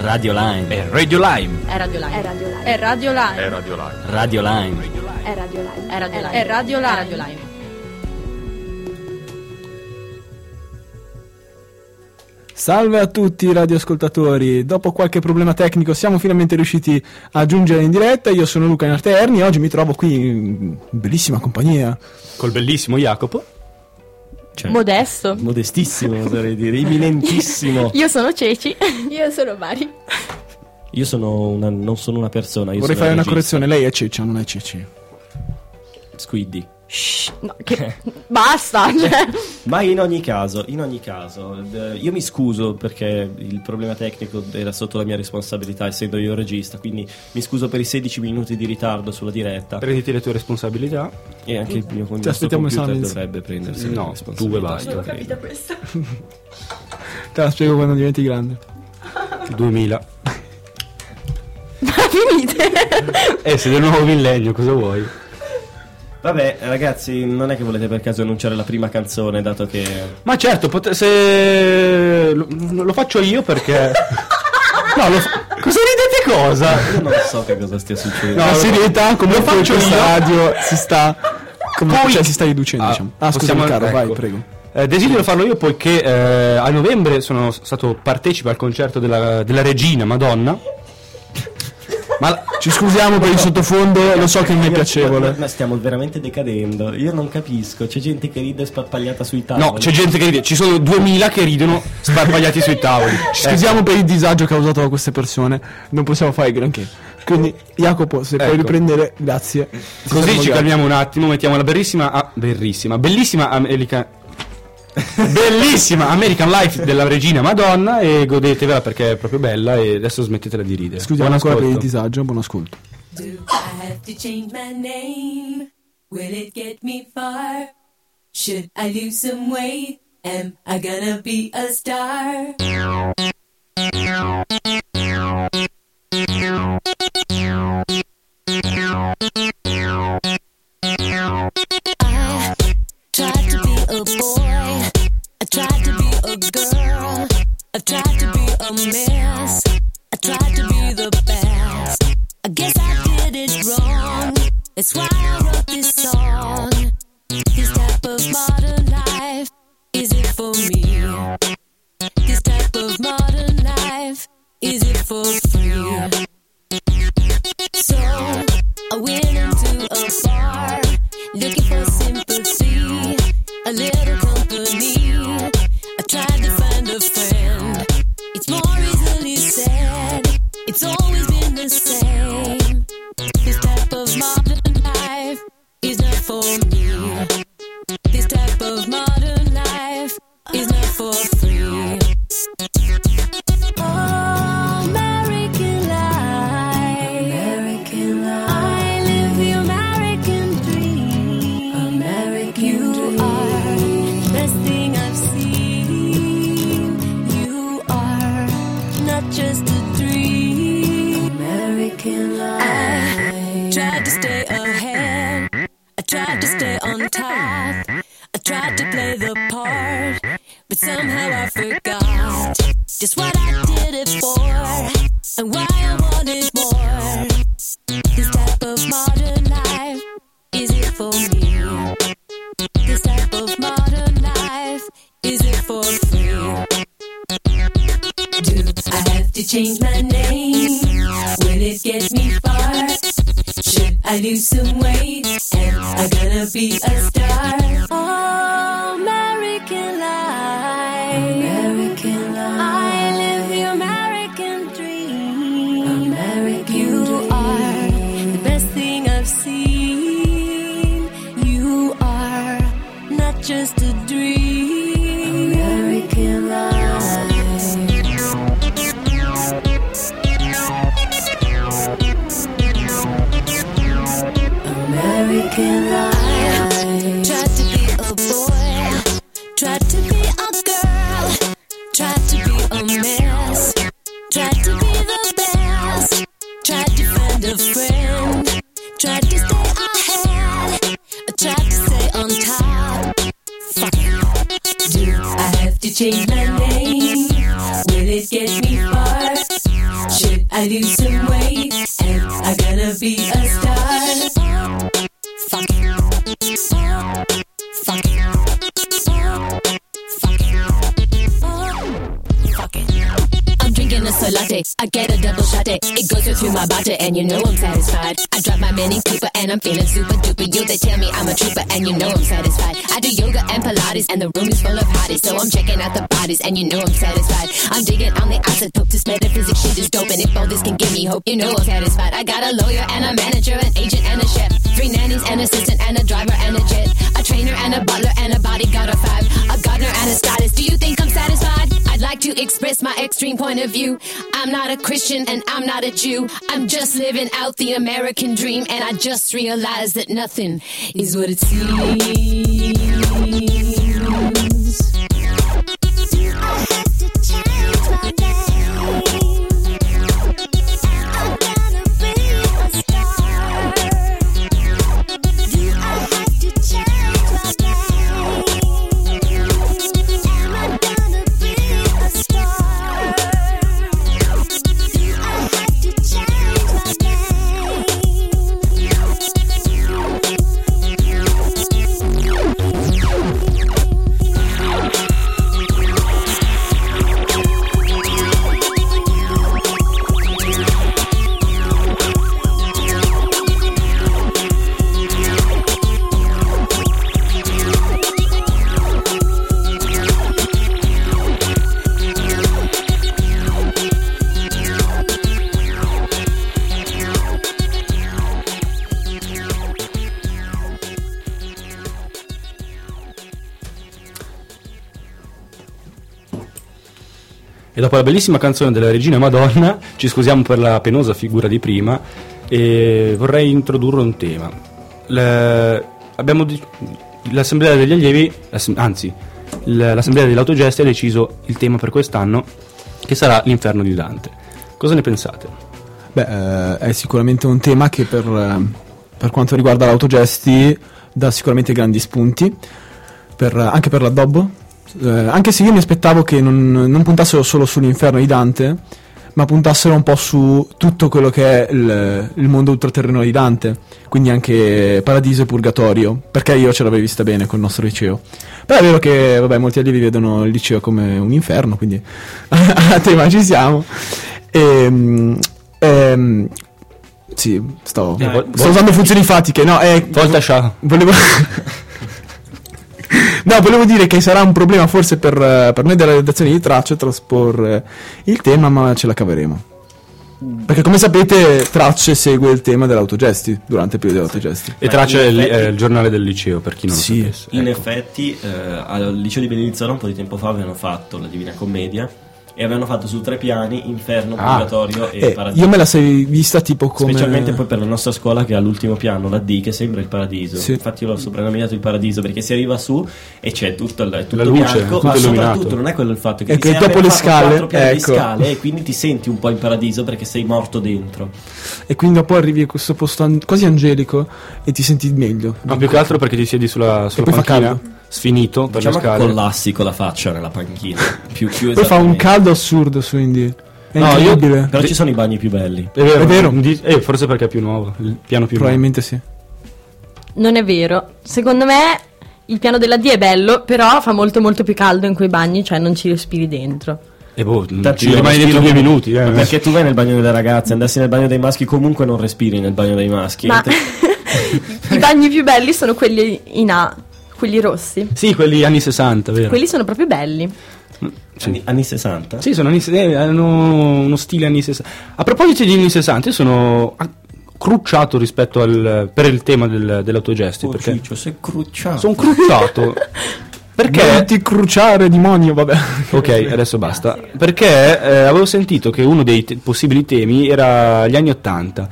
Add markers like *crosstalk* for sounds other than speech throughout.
Radio Line. È Radio Lime. È Radio Live. È radio live. È Radio Live. È Radio Live. Radio Line. È radio live. È Radio Live. È Radio Live. È Radio Live. Salve a tutti radioascoltatori, dopo qualche problema tecnico siamo finalmente riusciti a giungere in diretta, io sono Luca Narterni e oggi mi trovo qui in bellissima compagnia. Col bellissimo Jacopo. Cioè, Modesto. modestissimo, oserei dire, eminentissimo. *laughs* Io sono Ceci. Io sono Mari. Io sono una, non sono una persona, io Vorrei sono fare una regista. correzione, lei è Ceccia, non è Ceci. Squiddy. Shh, no, che... *laughs* Basta. *laughs* Cioè. Ma in ogni caso, in ogni caso, io mi scuso perché il problema tecnico era sotto la mia responsabilità, essendo io il regista, quindi mi scuso per i 16 minuti di ritardo sulla diretta Prenditi le tue responsabilità. e anche il mio, il computer dovrebbe prendersi No, responsabilità. tu e basta. io credo. questa. Te la spiego quando diventi grande. 2000. *laughs* Ma finite. Eh, sei del nuovo millennio, cosa vuoi? Vabbè, ragazzi, non è che volete per caso annunciare la prima canzone, dato che... Ma certo, pot- se lo, lo faccio io perché... *laughs* No, lo fa- cosa ridete cosa? Io non so che cosa stia succedendo. la lo- serietà comunque lo faccio io. radio si sta... Comunque, Poi- cioè, si sta riducendo, Ah, diciamo. Ah, scusa possiamo- Riccardo, vai, ecco. prego. Eh, desidero farlo io poiché eh, a novembre sono stato partecipe al concerto della, della regina Madonna. Ma la- Ci scusiamo per il sottofondo, lo so che non è piacevole. Ma, ma stiamo veramente decadendo. Io non capisco. C'è gente che ride sparpagliata sui tavoli. no, c'è gente che ride, ci sono 2000 che ridono sparpagliati sui tavoli. *laughs* Ci scusiamo per il disagio causato da queste persone, non possiamo fare granché. Quindi, Jacopo, se puoi Ecco. riprendere, grazie. Ti Così ci calmiamo un attimo, mettiamo la bellissima, ah, bellissima, bellissima American, *laughs* bellissima American Life della regina Madonna e godetevela perché è proprio bella e adesso smettetela di ridere. Scusiamo Buon ancora per il ascolto. disagio, buon ascolto. Do I have to change my name? Will it get me far? Should I lose some weight? Am I gonna be a star? Tried to be a mess. I tried to be the best. I guess I did it wrong. That's why I wrote this song. This type of modern life, is it for me? This type of modern life, is it for free? Change my name? Will it get me far? Should I lose some weight? Am I gonna be a star? I get a double shot it. Goes through my body, and you know I'm satisfied. I drive my mini Cooper, and I'm feeling super duper. You they tell me I'm a trooper, and you know I'm satisfied. I do yoga and Pilates, and the room is full of hotties. So I'm checking out the bodies, and you know I'm satisfied. I'm digging on the isotope. This metaphysics shit is dope, and if all this can give me hope, you know I'm satisfied. I got a lawyer and a manager, an agent and a chef, three nannies, and an assistant, and a driver and a jet, a trainer and a butler and a bodyguard of five, a gardener and a stylist. Do you think I'm satisfied? I'd like to express my extreme point of view. I'm not a Christian and I'm not a Jew. I'm just living out the American dream, and I just realized that nothing is what it seems. E dopo la bellissima canzone della regina Madonna, ci scusiamo per la penosa figura di prima e vorrei introdurre un tema. Le- di- l'assemblea degli allievi, anzi, l'assemblea degli autogesti ha deciso il tema per quest'anno che sarà l'inferno di Dante. Cosa ne pensate? Beh, eh, è sicuramente un tema che per, per quanto riguarda l'autogesti dà sicuramente grandi spunti, per- anche per l'addobbo. Eh, anche se io mi aspettavo che non, non puntassero solo sull'inferno di Dante, ma puntassero un po' su tutto quello che è il, il mondo ultraterreno di Dante, quindi anche paradiso e purgatorio, perché io ce l'avevo vista bene col nostro liceo. Però è vero che vabbè, molti allievi vedono il liceo come un inferno, quindi *laughs* a tema ci siamo. Ehm, ehm, sì, sto, Eh, sto usando funzioni fatiche. No, eh, Volta Shah. volevo... *laughs* no, volevo dire che sarà un problema forse per, eh, per noi della redazione di Tracce trasporre il tema, ma ce la caveremo. Perché come sapete Tracce segue il tema dell'autogesti durante il periodo dell'autogesti. E in è effetti- è il giornale del liceo, per chi non Sì. lo sapesse. In Ecco. effetti, eh, al liceo di Bellinzona un po' di tempo fa avevano fatto la Divina Commedia e avevano fatto su tre piani inferno, Ah. purgatorio e Eh, paradiso. io me la sei vista tipo come... Specialmente poi per la nostra scuola che ha l'ultimo piano, la D, che sembra il paradiso. Sì. Infatti io l'ho soprannominato il paradiso perché si arriva su e c'è tutto, il, tutto La luce, bianco, tutto ma illuminato. soprattutto non è quello il fatto che ti che sei dopo le scale, ecco. scale e quindi ti senti un po' in paradiso perché sei morto dentro. E quindi dopo arrivi a questo posto an- quasi angelico e ti senti meglio. Ma più che altro perché ti siedi sulla, sulla panchina, caldo. sfinito per Diciamo le che scale. collassi con la faccia nella panchina. più, più Poi fa un esattamente. Caldo assurdo su Indie. È No, io-. Però ci sono i bagni più belli. È vero, È vero. Eh, forse perché è più nuovo, il piano più nuovo. Probabilmente sì. Non è vero. Secondo me il piano della D è bello, però fa molto molto più caldo in quei bagni, cioè non ci respiri dentro. E boh, ci rimani dentro due minuti. Eh. Perché tu vai nel bagno delle ragazze, andassi nel bagno dei maschi, comunque non respiri nel bagno dei maschi. Ma Te- *laughs* i bagni più belli sono quelli in A, quelli rossi. Sì, quelli anni 60, vero? Quelli sono proprio belli. Sì. anni, anni 60? Sì, sono anni, eh, hanno uno stile anni 60. A proposito di anni 60, io sono crucciato rispetto al per il tema del, dell'autogesti. Oh, perché Ciccio, sei crucciato. sono crucciato. *laughs* perché ti cruciare, demonio, vabbè. Ok, adesso basta. Perché eh, avevo sentito che uno dei te- possibili temi era gli anni 80.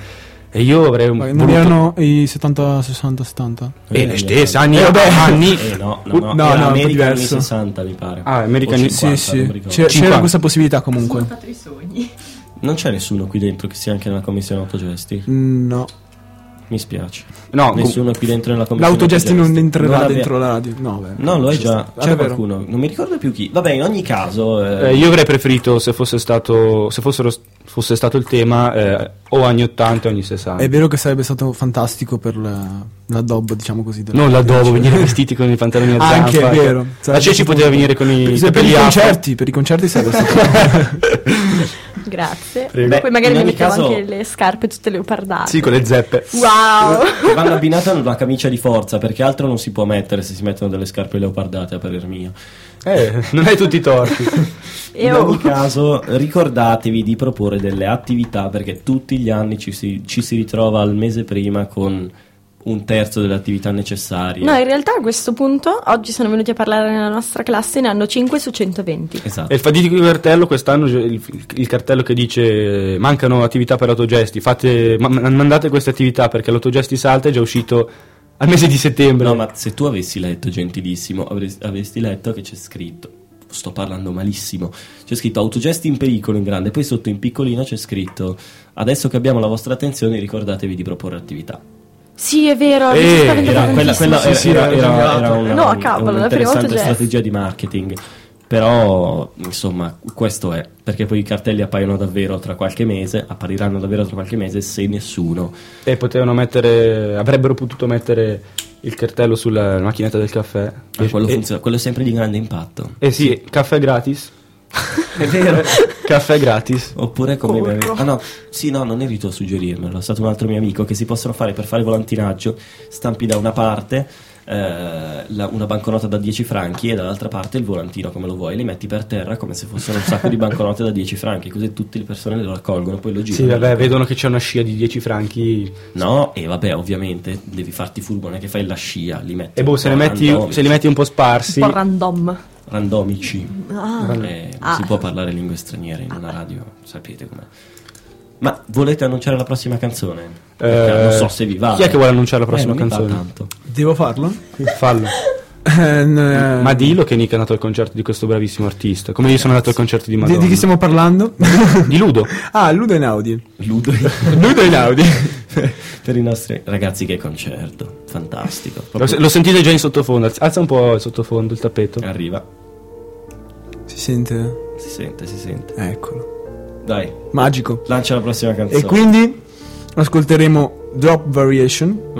E io avrei un Ma Non voluto- erano i 70, 60, 70? Eh, le stesse, anni, Eh, vabbè. anni. Eh, no, no, no, No, no, un po' America anni diverso. 60 mi pare. Ah, America O anni- 50, sì, sì. C'era, c'era 50. questa possibilità comunque. fatto i sogni. Non c'è nessuno qui dentro che sia anche nella commissione autogesti? No. Mi spiace. No, com- Nessuno qui dentro nella commissione L'autogesti non entrerà ave- dentro la radio. No, beh. No, lo è già. sta. C'è Ah, qualcuno, non mi ricordo più chi. Vabbè, in ogni caso. eh, Eh, io avrei preferito se fosse stato se fossero, fosse stato il tema eh, o anni 80 o anni 60 È vero che sarebbe stato fantastico per la, la dob, diciamo così. della- non l'adobo venire *laughs* vestiti con i pantaloni a zampa Anche, è vero. la Ceci poteva venire con i per, per i concerti, per i concerti sarebbe stato *laughs* *laughs* Grazie. Beh, Poi magari mi mettiamo caso- anche le scarpe tutte leopardate. sì con le zeppe Wow! vanno abbinate a una *laughs* camicia di forza perché altro non si può mettere se si mettono delle scarpe leopardate a parer mio. eh, non hai tutti i torti *laughs* In oh, ogni *laughs* caso, ricordatevi di proporre delle attività perché tutti gli anni ci si, ci si ritrova al mese prima con un terzo delle attività necessarie. No, in realtà a questo punto oggi sono venuti a parlare nella nostra classe ne hanno 5 su 120. Esatto. e il fatidico cartello quest'anno il, il cartello che dice mancano attività per autogesti fate, ma- mandate queste attività perché l'autogesti salta è già uscito al mese di settembre No, ma se tu avessi letto, gentilissimo, avresti, avresti letto che c'è scritto. Sto parlando malissimo. C'è scritto autogesti in pericolo in grande, poi sotto in piccolino c'è scritto adesso che abbiamo la vostra attenzione ricordatevi di proporre attività. Sì, è vero, Eh, Era, quella, quella Sì, era, sì, era- era era- una, No, cavolo, la prima autogesti. strategia di marketing. Però, insomma, questo è perché poi i cartelli appaiono davvero tra qualche mese, appariranno davvero tra qualche mese se nessuno. E potevano mettere, avrebbero potuto mettere il cartello sulla macchinetta del caffè. Eh, quello, e, funziona, quello è sempre di grande impatto. eh sì, caffè gratis. È vero. *laughs* caffè gratis. Oppure come mi avevi- Ah no, sì, no, non eri tu a suggerirmelo, è stato un altro mio amico che si possono fare per fare volantinaggio, stampi da una parte eh, la- una banconota da 10 franchi e dall'altra parte il volantino come lo vuoi, li metti per terra come se fossero un sacco di banconote da 10 franchi, così tutte le persone lo raccolgono, poi lo girano. Sì, vabbè, vedono che c'è una scia di 10 franchi. No, e vabbè, ovviamente devi farti furbo, non è che fai la scia, li metti E boh, se, ne metti, se li metti un po' sparsi. Un po' random. Randomici. Ah. Eh, non Ah. si può parlare lingue straniere in una radio, sapete com'è. Ma volete annunciare la prossima canzone? Perché Eh, non so se vi va. chi è che vuole annunciare la prossima Eh, non mi va canzone? tanto. Devo farlo? Fallo. Eh, Ma dillo che Nick è andato al concerto di questo bravissimo artista. Come io sono andato al concerto di di, Madonna. di chi stiamo parlando? Di Ludo. ah, Ludo Einaudi. Ludo Ludo Einaudi. *laughs* per i nostri ragazzi che concerto, fantastico. Lo, Proprio lo sentite già in sottofondo. Alza un po' il sottofondo, il tappeto. arriva, Si sente? si sente, si sente. Eccolo. Dai, Magico. lancia la prossima canzone. E quindi ascolteremo Drop Variation.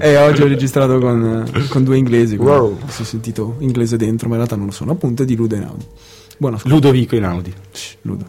E oggi ho registrato con, con due inglesi. Wow. Si è sentito inglese dentro, ma in realtà non lo sono. Appunto, è di Ludo Einaudi. Buon ascolto. Ludovico in Audi. Shh, Ludo.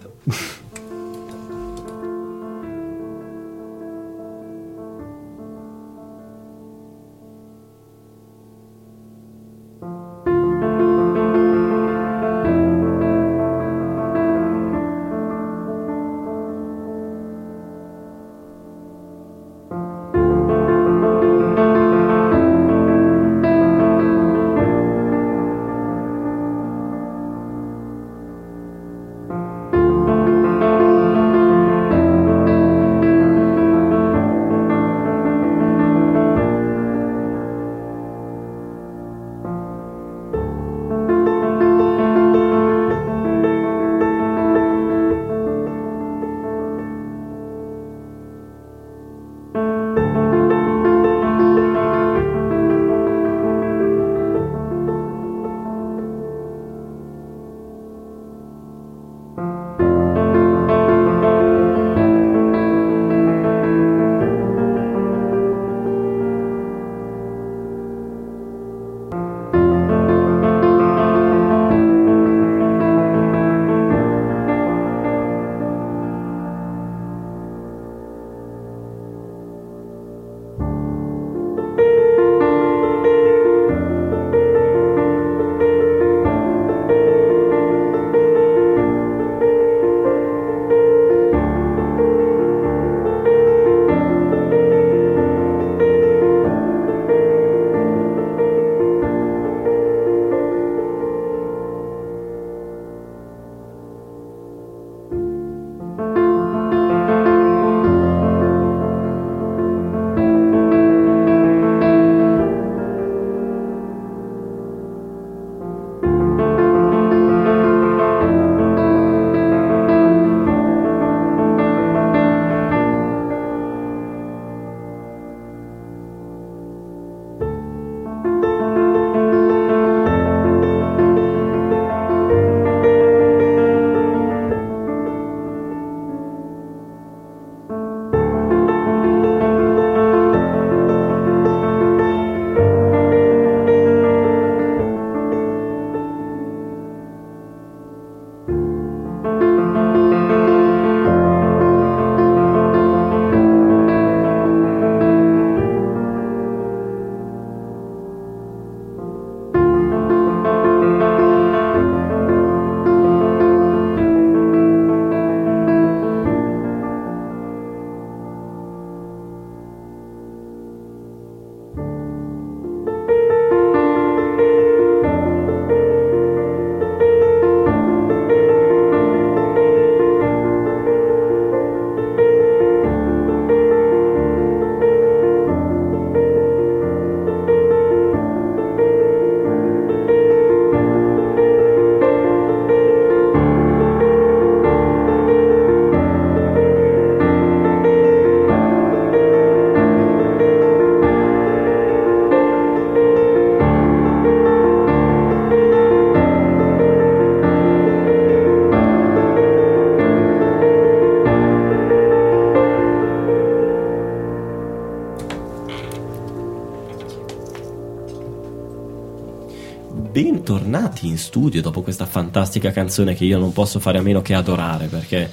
Bentornati in studio dopo questa fantastica canzone che io non posso fare a meno che adorare perché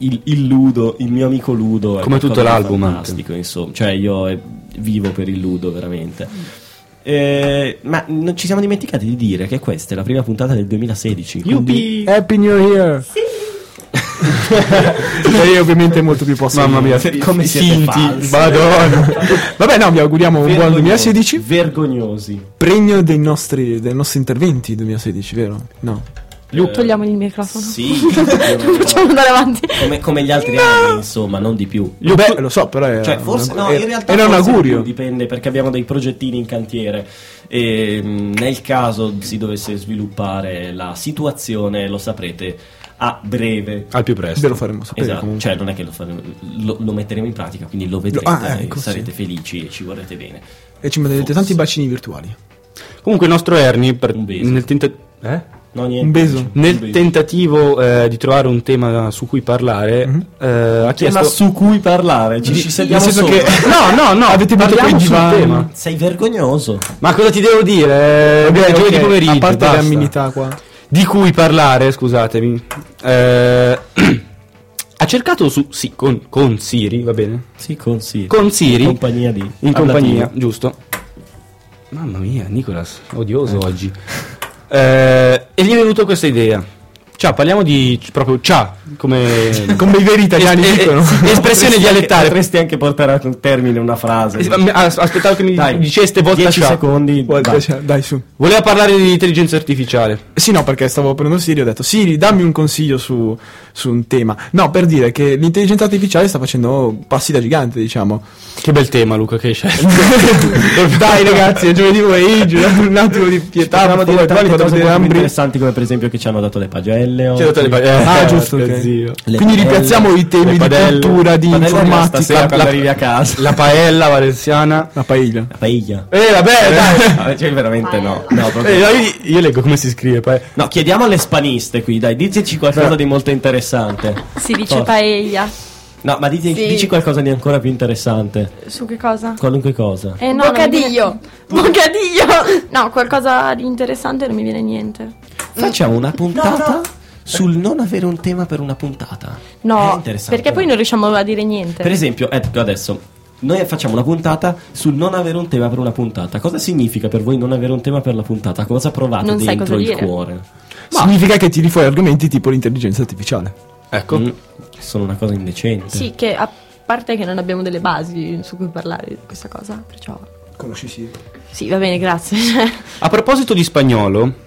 il, il Ludo, il mio amico Ludo, è Come tutto l'album anche. fantastico, insomma, cioè io eh, vivo per il Ludo veramente. Eh, ma non ci siamo dimenticati di dire che questa è la prima puntata del 2016. quindi- Happy New Year! E *laughs* io ovviamente molto più posso Mamma mia, come finti, madonna. Vabbè, no, vi auguriamo un buon Vergognosi, 2016. Vergognosi. Pregno dei nostri, dei nostri interventi 2016, vero? No. Togliamogli il microfono. Sì, *laughs* Facciamo andare avanti. come, come gli altri anni, insomma, non di più. Io beh, lo so, però era, Cioè, forse una- no, in realtà era un augurio. dipende perché abbiamo dei progettini in cantiere e mh, nel caso si dovesse sviluppare la situazione, lo saprete a breve. Al più presto. Ve lo faremo sapere Esatto, comunque. cioè non è che lo, faremo, lo, lo metteremo in pratica, quindi lo vedrete ah, e ecco, sarete sì. felici e ci vorrete bene. E ci metterete tanti bacini virtuali. Comunque il nostro Ernie, per- Un beso. nel, tenta- eh? No, niente. Un beso. Nel Un beso. tentativo eh, di trovare un tema su cui parlare, Mhm. eh, ha chiesto... Tema su cui parlare, ci, Di- ci sediamo nel senso che- *laughs* No, no, no, Avete buttato quei sul tema. Sei vergognoso. Ma cosa ti devo dire? Eh, Vabbè, giovedì ok, pomeriggio, a parte le basta. amenità qua. Di cui parlare, scusatemi. Eh, *clears throat* ha cercato su... Sì, con, con Siri, va bene? Sì, con Siri. Con Siri. In compagnia di. In compagnia, giusto. Mamma mia, Nicolas, odioso oggi. *laughs* Eh, e gli è venuta questa idea. Ciao, parliamo di proprio ciao, come *laughs* Come i veri italiani Es- dicono. espressione Potresti dialettale. anche- Potresti anche portare a termine una frase. As- Aspettavo che mi Dai, diceste volta 10 ciao. secondi. Volta, cioè, Dai, su. Voleva parlare di intelligenza artificiale. Sì, no, perché stavo prendendo Siri e ho detto Siri, dammi un consiglio su, su un tema. No, per dire che l'intelligenza artificiale sta facendo passi da gigante, diciamo. Che bel tema, Luca, che hai scelto. *laughs* Dai, ragazzi, è giovedì pomeriggio, *laughs* un attimo di pietà. Parliamo di tante cose interessanti come per esempio che ci hanno dato le pagelle Ci ha dato le pa- eh, Ah, eh, giusto, ok. Zio. Le Quindi padelle, ripiazziamo i temi di padelle, cultura, di padelle arriva informatica. La, arrivi a casa. La paella valenziana. la paella. La paiglia. Eh, vabbè, dai. *laughs* Ah, cioè, veramente no. No, proprio- Eh, io, io leggo come si scrive. pa- No, chiediamo alle spaniste qui, dai, diteci qualcosa di molto interessante. Si dice Forza. paella. No, ma dite- Sì. dici qualcosa di ancora più interessante. Su che cosa? Qualunque cosa. Eh, no, non mi Bocadillo. viene- Bocadillo! *laughs* No, qualcosa di interessante non mi viene niente. Facciamo una puntata sul non avere un tema per una puntata. No, interessante, perché poi no? non riusciamo a dire niente. Per esempio, ecco adesso, noi facciamo una puntata sul non avere un tema per una puntata. Cosa significa per voi non avere un tema per la puntata? Cosa provate Non sai dentro cosa il dire. cuore? Significa che tiri fuori argomenti tipo l'intelligenza artificiale. Ecco. Mm, sono una cosa indecente. Sì, che a parte che non abbiamo delle basi su cui parlare di questa cosa, perciò... Conosci Siri? Sì, va bene, grazie. *laughs* A proposito di spagnolo,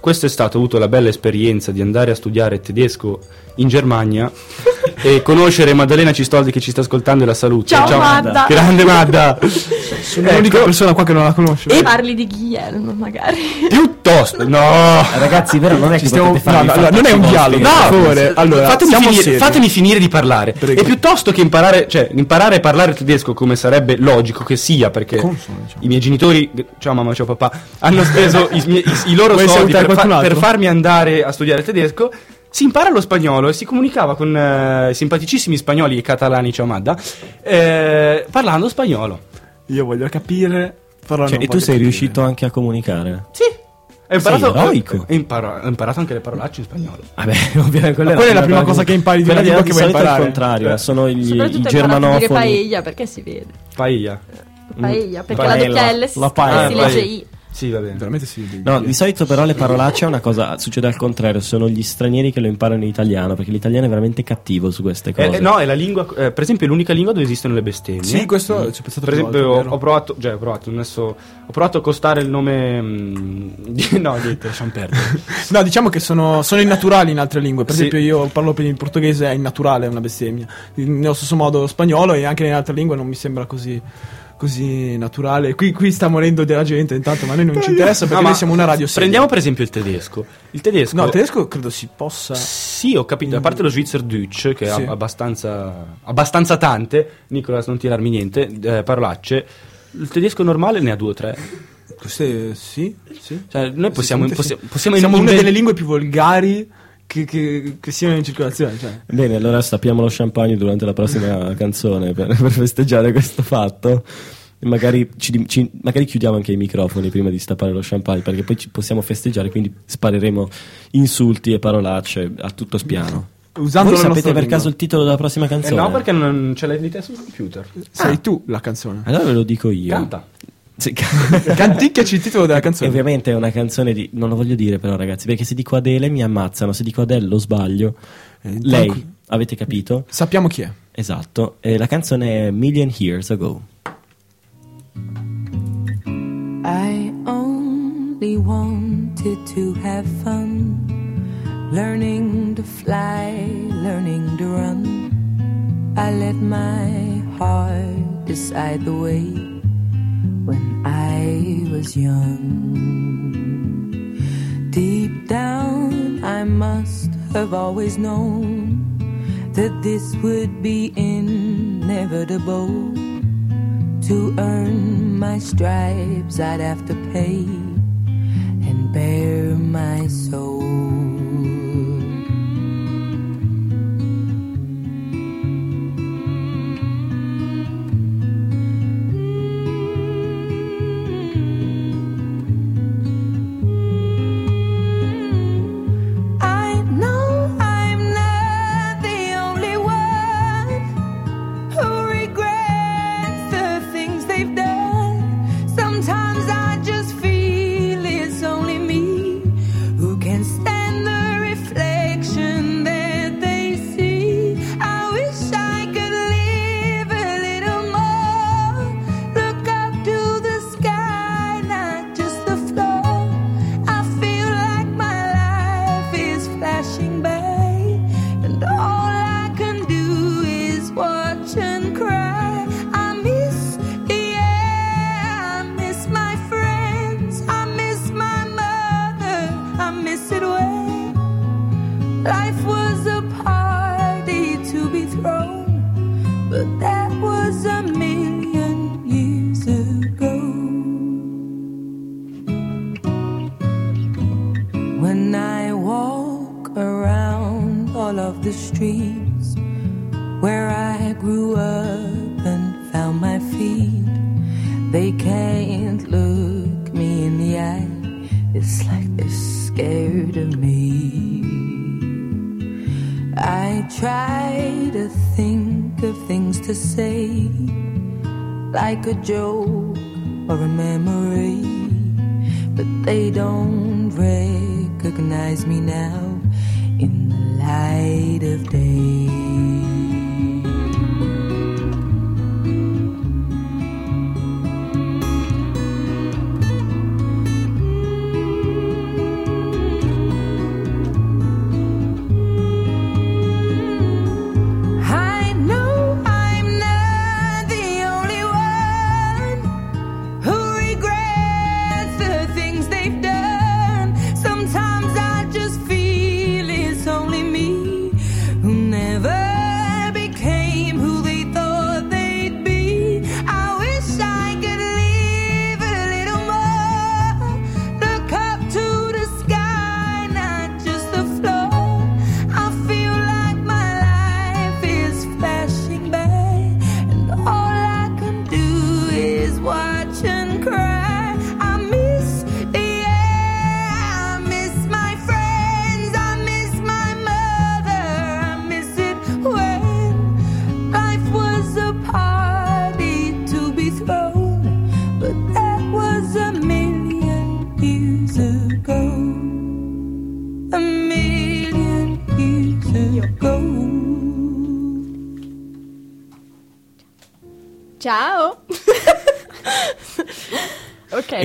quest'estate ho avuto la bella esperienza di andare a studiare tedesco in Germania *laughs* e conoscere Maddalena Cistoldi che ci sta ascoltando e la saluto. Ciao, Madda. Grande Madda. Sono l'unica persona qua che non la conosce. e parli di Guillermo, magari. Piuttosto, no. Ragazzi, vero, non è che Ci stiamo- potete fare no, i no, non è un dialogo, per favore. Allora, fatemi, finire, fatemi finire di parlare. Prego. E piuttosto che imparare, cioè, imparare a parlare tedesco come sarebbe logico che sia, perché Consono, diciamo. i miei genitori, ciao mamma, ciao papà, hanno speso i, miei- i- i loro Vuoi soldi per, fa- per farmi andare a studiare tedesco. Si impara lo spagnolo e si comunicava con eh, i simpaticissimi spagnoli e catalani, ciao Madda, eh, parlando spagnolo. Io voglio capire. Però Cioè, non e tu sei capire. riuscito anche a comunicare? Sì. Ho imparato, Sei eroico. ho imparo- ho imparato anche le parolacce in spagnolo. Vabbè, *laughs* ovviamente quella, quella è la prima cosa che impari di una lingua che vuoi solito è il imparare. contrario, Eh. sono gli, i germanofoni. paella, perché si vede. Paella. Paella, perché Paella. la doppia L si, La paella. si legge I. Sì, va bene. Veramente vede. No, di solito però le parolacce è una cosa, succede al contrario, sono gli stranieri che lo imparano in italiano, perché l'italiano è veramente cattivo su queste Eh, cose. eh, no, è la lingua, eh, per esempio, è l'unica lingua dove esistono le bestemmie. Sì, questo ci ho pensato Per esempio, volte, ho, ho provato, cioè, ho provato, adesso, ho provato a costare il nome. mm, di- no, niente, lasciamo perdere. *laughs* No, diciamo che sono, sono innaturali in altre lingue. Per Sì. esempio, io parlo per il portoghese, è innaturale, è una bestemmia. Nello stesso modo, spagnolo e anche in altre lingue non mi sembra così, così naturale. Qui, qui sta morendo della gente, intanto, ma a noi non ci interessa perché No, noi siamo una radio seria. Prendiamo per esempio il tedesco. Il tedesco. No, il tedesco credo si possa. Sì, ho capito. A parte lo Schweizerdeutsch, che Sì. ha abbastanza, abbastanza tante, Nicolas, non tirarmi niente, eh, parolacce. Il tedesco normale ne ha due o tre. Queste sì, sì. Cioè, noi possiamo, possiamo, sì. possiamo Siamo una delle lingue più volgari che, che, che siano in circolazione. Cioè. Bene, allora stappiamo lo champagne durante la prossima *laughs* canzone per, per festeggiare questo fatto. Magari, ci- ci- magari chiudiamo anche i microfoni prima di stappare lo champagne, perché poi ci possiamo festeggiare, quindi spareremo insulti e parolacce a tutto spiano. Usando Voi sapete per lingua. caso il titolo della prossima Eh canzone? no, perché non ce l'hai di te sul computer. Sei tu la canzone. Allora ve lo dico io. Canta. Sì, *laughs* Canticchiaci il titolo della E canzone. ovviamente è una canzone di. Non lo voglio dire, però, ragazzi, perché se dico Adele mi ammazzano. Se dico Adele lo sbaglio. Eh, Lei, tranqui- avete capito? Sappiamo chi è. Esatto. E la canzone è Million Years Ago. I only wanted to have fun, learning to fly, learning to run. I let my heart decide the way when I was young. Deep down, I must have always known that this would be inevitable. To earn my stripes, I'd have to pay and bare my soul.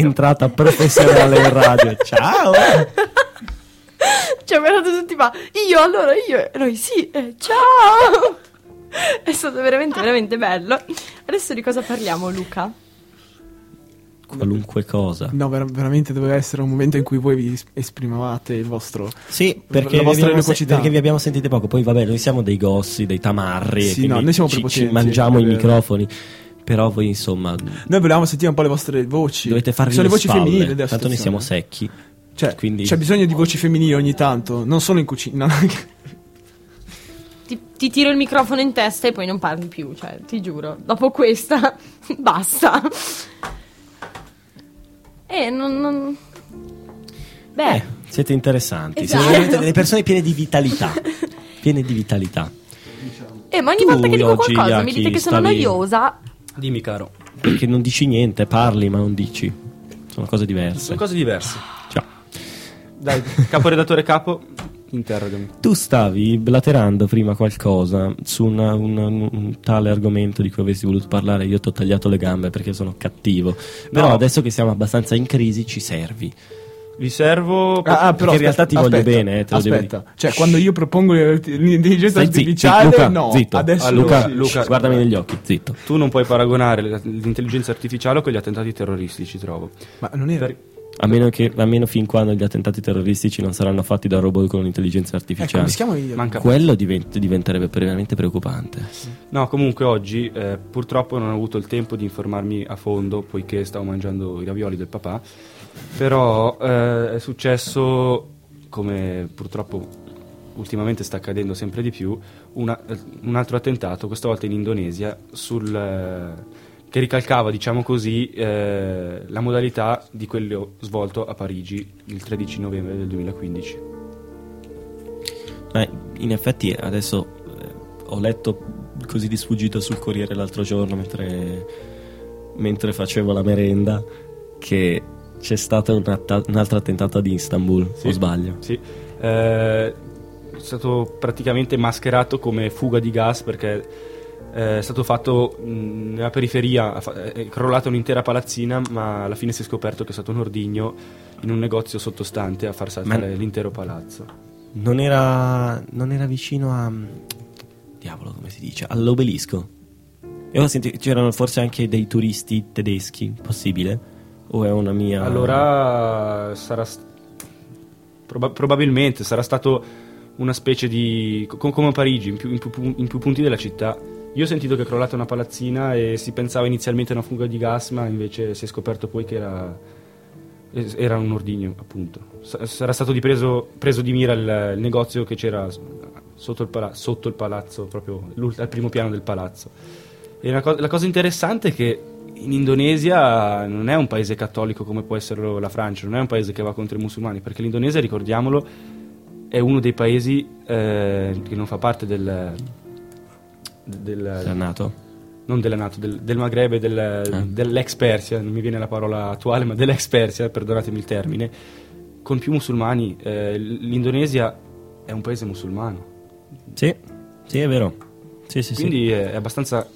Entrata professionale in radio. Ciao! Ci ha guardato tutti ma io allora io e noi sì eh, ciao è stato veramente veramente bello adesso di cosa parliamo Luca? Qualunque cosa. No, ver- veramente doveva essere un momento in cui voi vi es- esprimevate il vostro. Sì, perché La vi, abbiamo se- perché vi abbiamo sentite poco. Poi, vabbè, noi siamo dei gossi, dei tamarri. Sì, e no, noi siamo ci, ci mangiamo i vero. microfoni. Però voi, insomma, Noi volevamo sentire un po' le vostre voci. dovete farvi Sono le le voci spalle, femminili Tanto noi siamo situazione. secchi. Cioè, quindi- c'è bisogno di voci femminili ogni tanto, non solo in cucina. ti, ti tiro il microfono in testa e poi non parli più, cioè, ti giuro. Dopo questa, *laughs* basta. E non... non... Beh, Eh, siete interessanti. Esatto. Siete veramente delle persone piene di vitalità. piene di vitalità. eh, ma ogni tu volta che dico qualcosa mi dite che sono noiosa. Dimmi, caro. Perché non dici niente, parli ma non dici. Sono cose diverse. Sono cose diverse. Ciao. Dai, caporedattore capo, interrogami. Tu stavi blaterando prima qualcosa su una- una- un tale argomento di cui avessi voluto parlare. Io ti ho tagliato le gambe perché sono cattivo. Però No. adesso che siamo abbastanza in crisi, ci servi. Vi servo... Ah, ah, però in realtà aspetta, ti voglio aspetta, bene, eh, te lo devo aspetta. Cioè, quando io propongo l'intelligenza Stai zitto, artificiale, Luca, no, zitto. adesso Ah, Luca, sì. Luca, guardami negli occhi, zitto. Tu non puoi paragonare l'intelligenza artificiale con gli attentati terroristici, trovo. Ma non era Per- A meno, che, a meno fin quando gli attentati terroristici non saranno fatti da robot con intelligenza artificiale. Manca Quello divent- diventerebbe veramente preoccupante. No, comunque oggi eh, purtroppo non ho avuto il tempo di informarmi a fondo poiché stavo mangiando i ravioli del papà. Però eh, è successo, come purtroppo ultimamente sta accadendo sempre di più, una- un altro attentato, questa volta in Indonesia, sul, eh, che ricalcava, diciamo così, eh, la modalità di quello svolto a Parigi il 13 novembre del 2015. Eh, in effetti adesso eh, ho letto così di sfuggito sul Corriere l'altro giorno mentre, mentre facevo la merenda che c'è stata un'atta- un'altra attentata di Istanbul, Sì. o sbaglio? Sì, eh, è stato praticamente mascherato come fuga di gas perché eh, è stato fatto mh, nella periferia, è crollata un'intera palazzina, ma alla fine si è scoperto che è stato un ordigno in un negozio sottostante a far saltare Ma- l'intero palazzo. Non era, non era vicino a... diavolo come si dice? All'obelisco. E ho sentito c'erano forse anche dei turisti tedeschi, possibile? O è una mia... Allora sarà proba- probabilmente sarà stato una specie di co- come a Parigi, in più, in più- in più punti della città. Io ho sentito che è crollata una palazzina e si pensava inizialmente a una fuga di gas, ma invece si è scoperto poi che era, era un ordigno, appunto. Sa- sarà stato preso, preso di mira il, il negozio che c'era sotto il, pala- sotto il palazzo, proprio al primo piano del palazzo. E co- la cosa interessante è che in Indonesia non è un paese cattolico come può essere la Francia, non è un paese che va contro i musulmani, perché l'Indonesia, ricordiamolo, è uno dei paesi eh, che non fa parte del, del, Sei nato? non della NATO, del, del Maghreb e del- Ah. dell'ex Persia, non mi viene la parola attuale, ma dell'ex Persia, perdonatemi il termine, con più musulmani. Eh, l'Indonesia è un paese musulmano, Sì, sì è vero. Sì, sì, sì. quindi è abbastanza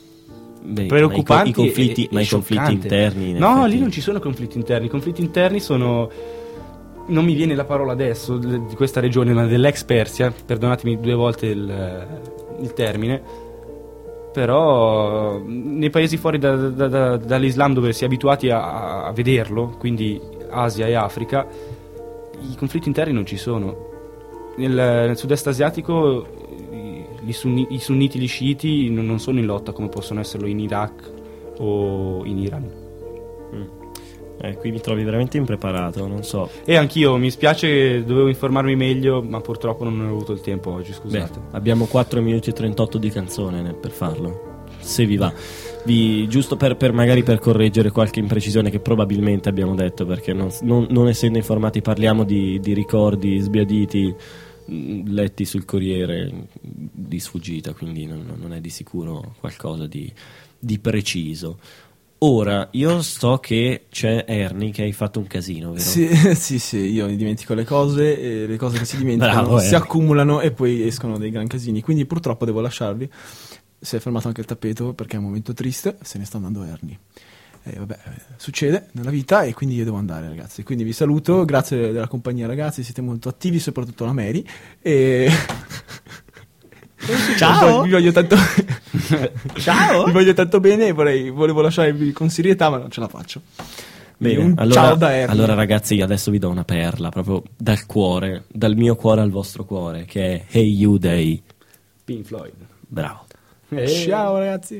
Beh, preoccupanti ma i, co- i conflitti, ma i conflitti interni in no effetti- lì non ci sono conflitti interni. I conflitti interni sono non mi viene la parola adesso di questa regione ma dell'ex Persia perdonatemi due volte il, il termine però nei paesi fuori da- da- da- dall'Islam dove si è abituati a, a vederlo quindi Asia e Africa i conflitti interni non ci sono. Nel, nel sud-est asiatico sunni- i sunniti e gli sciiti non, non sono in lotta come possono esserlo in Iraq o in Iran. Eh, qui mi trovi veramente impreparato, non so. E anch'io mi spiace, dovevo informarmi meglio, ma purtroppo non ho avuto il tempo oggi, Beh, scusate. abbiamo 4 minuti e 38 di canzone ne- per farlo, se vi va. Vi- giusto per, per magari per correggere qualche imprecisione che probabilmente abbiamo detto, perché non, non- non essendo informati parliamo di, di ricordi sbiaditi letti sul Corriere di sfuggita, quindi non, non è di sicuro qualcosa di, di preciso. Ora, io so che c'è Ernie che hai fatto un casino, vero? Sì, *laughs* sì, sì, io mi dimentico le cose le cose che si dimenticano Bravo, si accumulano e poi escono dei gran casini. Quindi purtroppo devo lasciarvi. Si è fermato anche il tappeto perché è un momento triste, se ne sta andando Ernie. E vabbè, eh, succede nella vita e quindi io devo andare, ragazzi. Quindi vi saluto, grazie della compagnia, ragazzi. Siete molto attivi, soprattutto la Mary. E. Ciao! *laughs* Vi voglio tanto. *laughs* Ciao! vi voglio tanto bene e vorrei, volevo lasciarvi con serietà, ma non ce la faccio. Bene, allora, ciao da Ernie. allora ragazzi io adesso vi do una perla proprio dal cuore, dal mio cuore al vostro cuore, che è Hey You Day. Pink Floyd. Bravo. Eh, Ciao, ragazzi.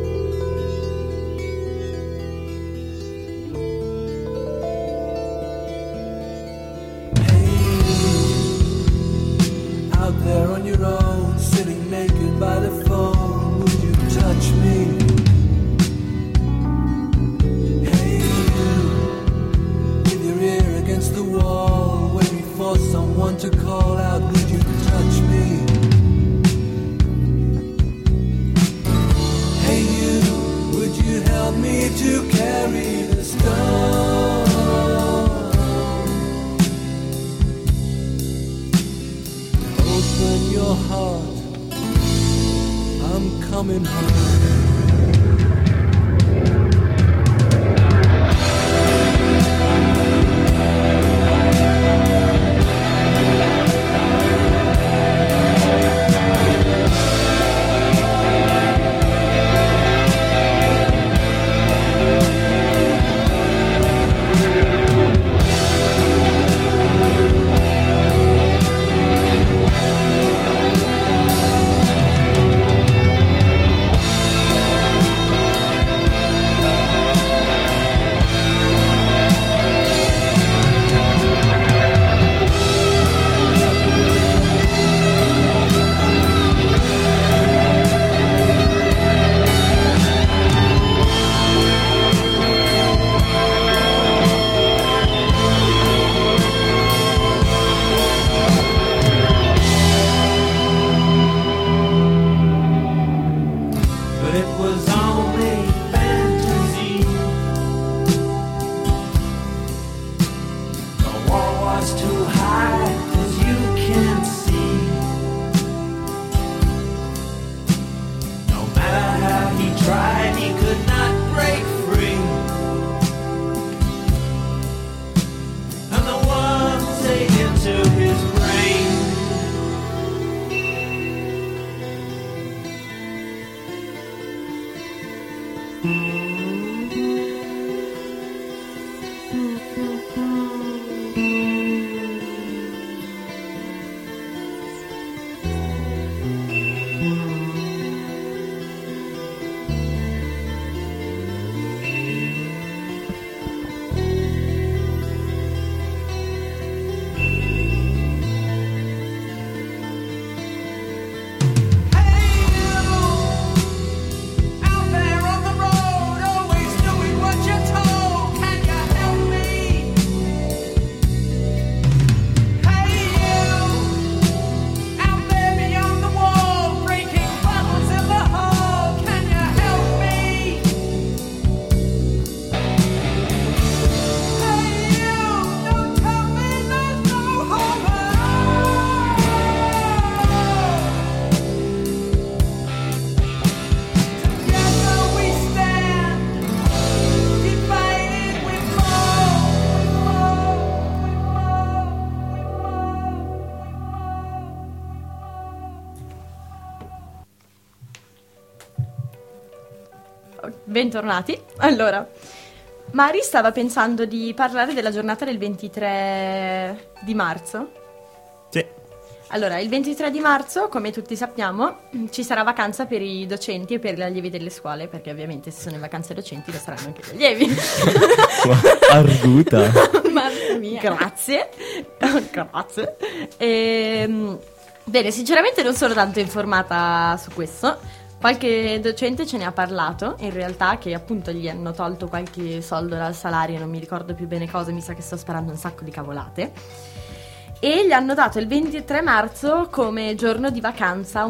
For someone to call out, would you touch me? Hey, you, would you help me to carry the stone? Open your heart, I'm coming home. Bentornati. Allora, Mari stava pensando di parlare della giornata del 23 di marzo. Sì. Allora, il 23 di marzo, come tutti sappiamo, ci sarà vacanza per i docenti e per gli allievi delle scuole, perché ovviamente se sono in vacanze docenti lo saranno anche gli allievi. *laughs* Arguta. Mamma mia. Grazie. Grazie. Ehm, bene, sinceramente non sono tanto informata su questo. Qualche docente ce ne ha parlato, in realtà, che appunto gli hanno tolto qualche soldo dal salario, non mi ricordo più bene cosa, mi sa che sto sparando un sacco di cavolate. E gli hanno dato il 23 marzo come giorno di vacanza,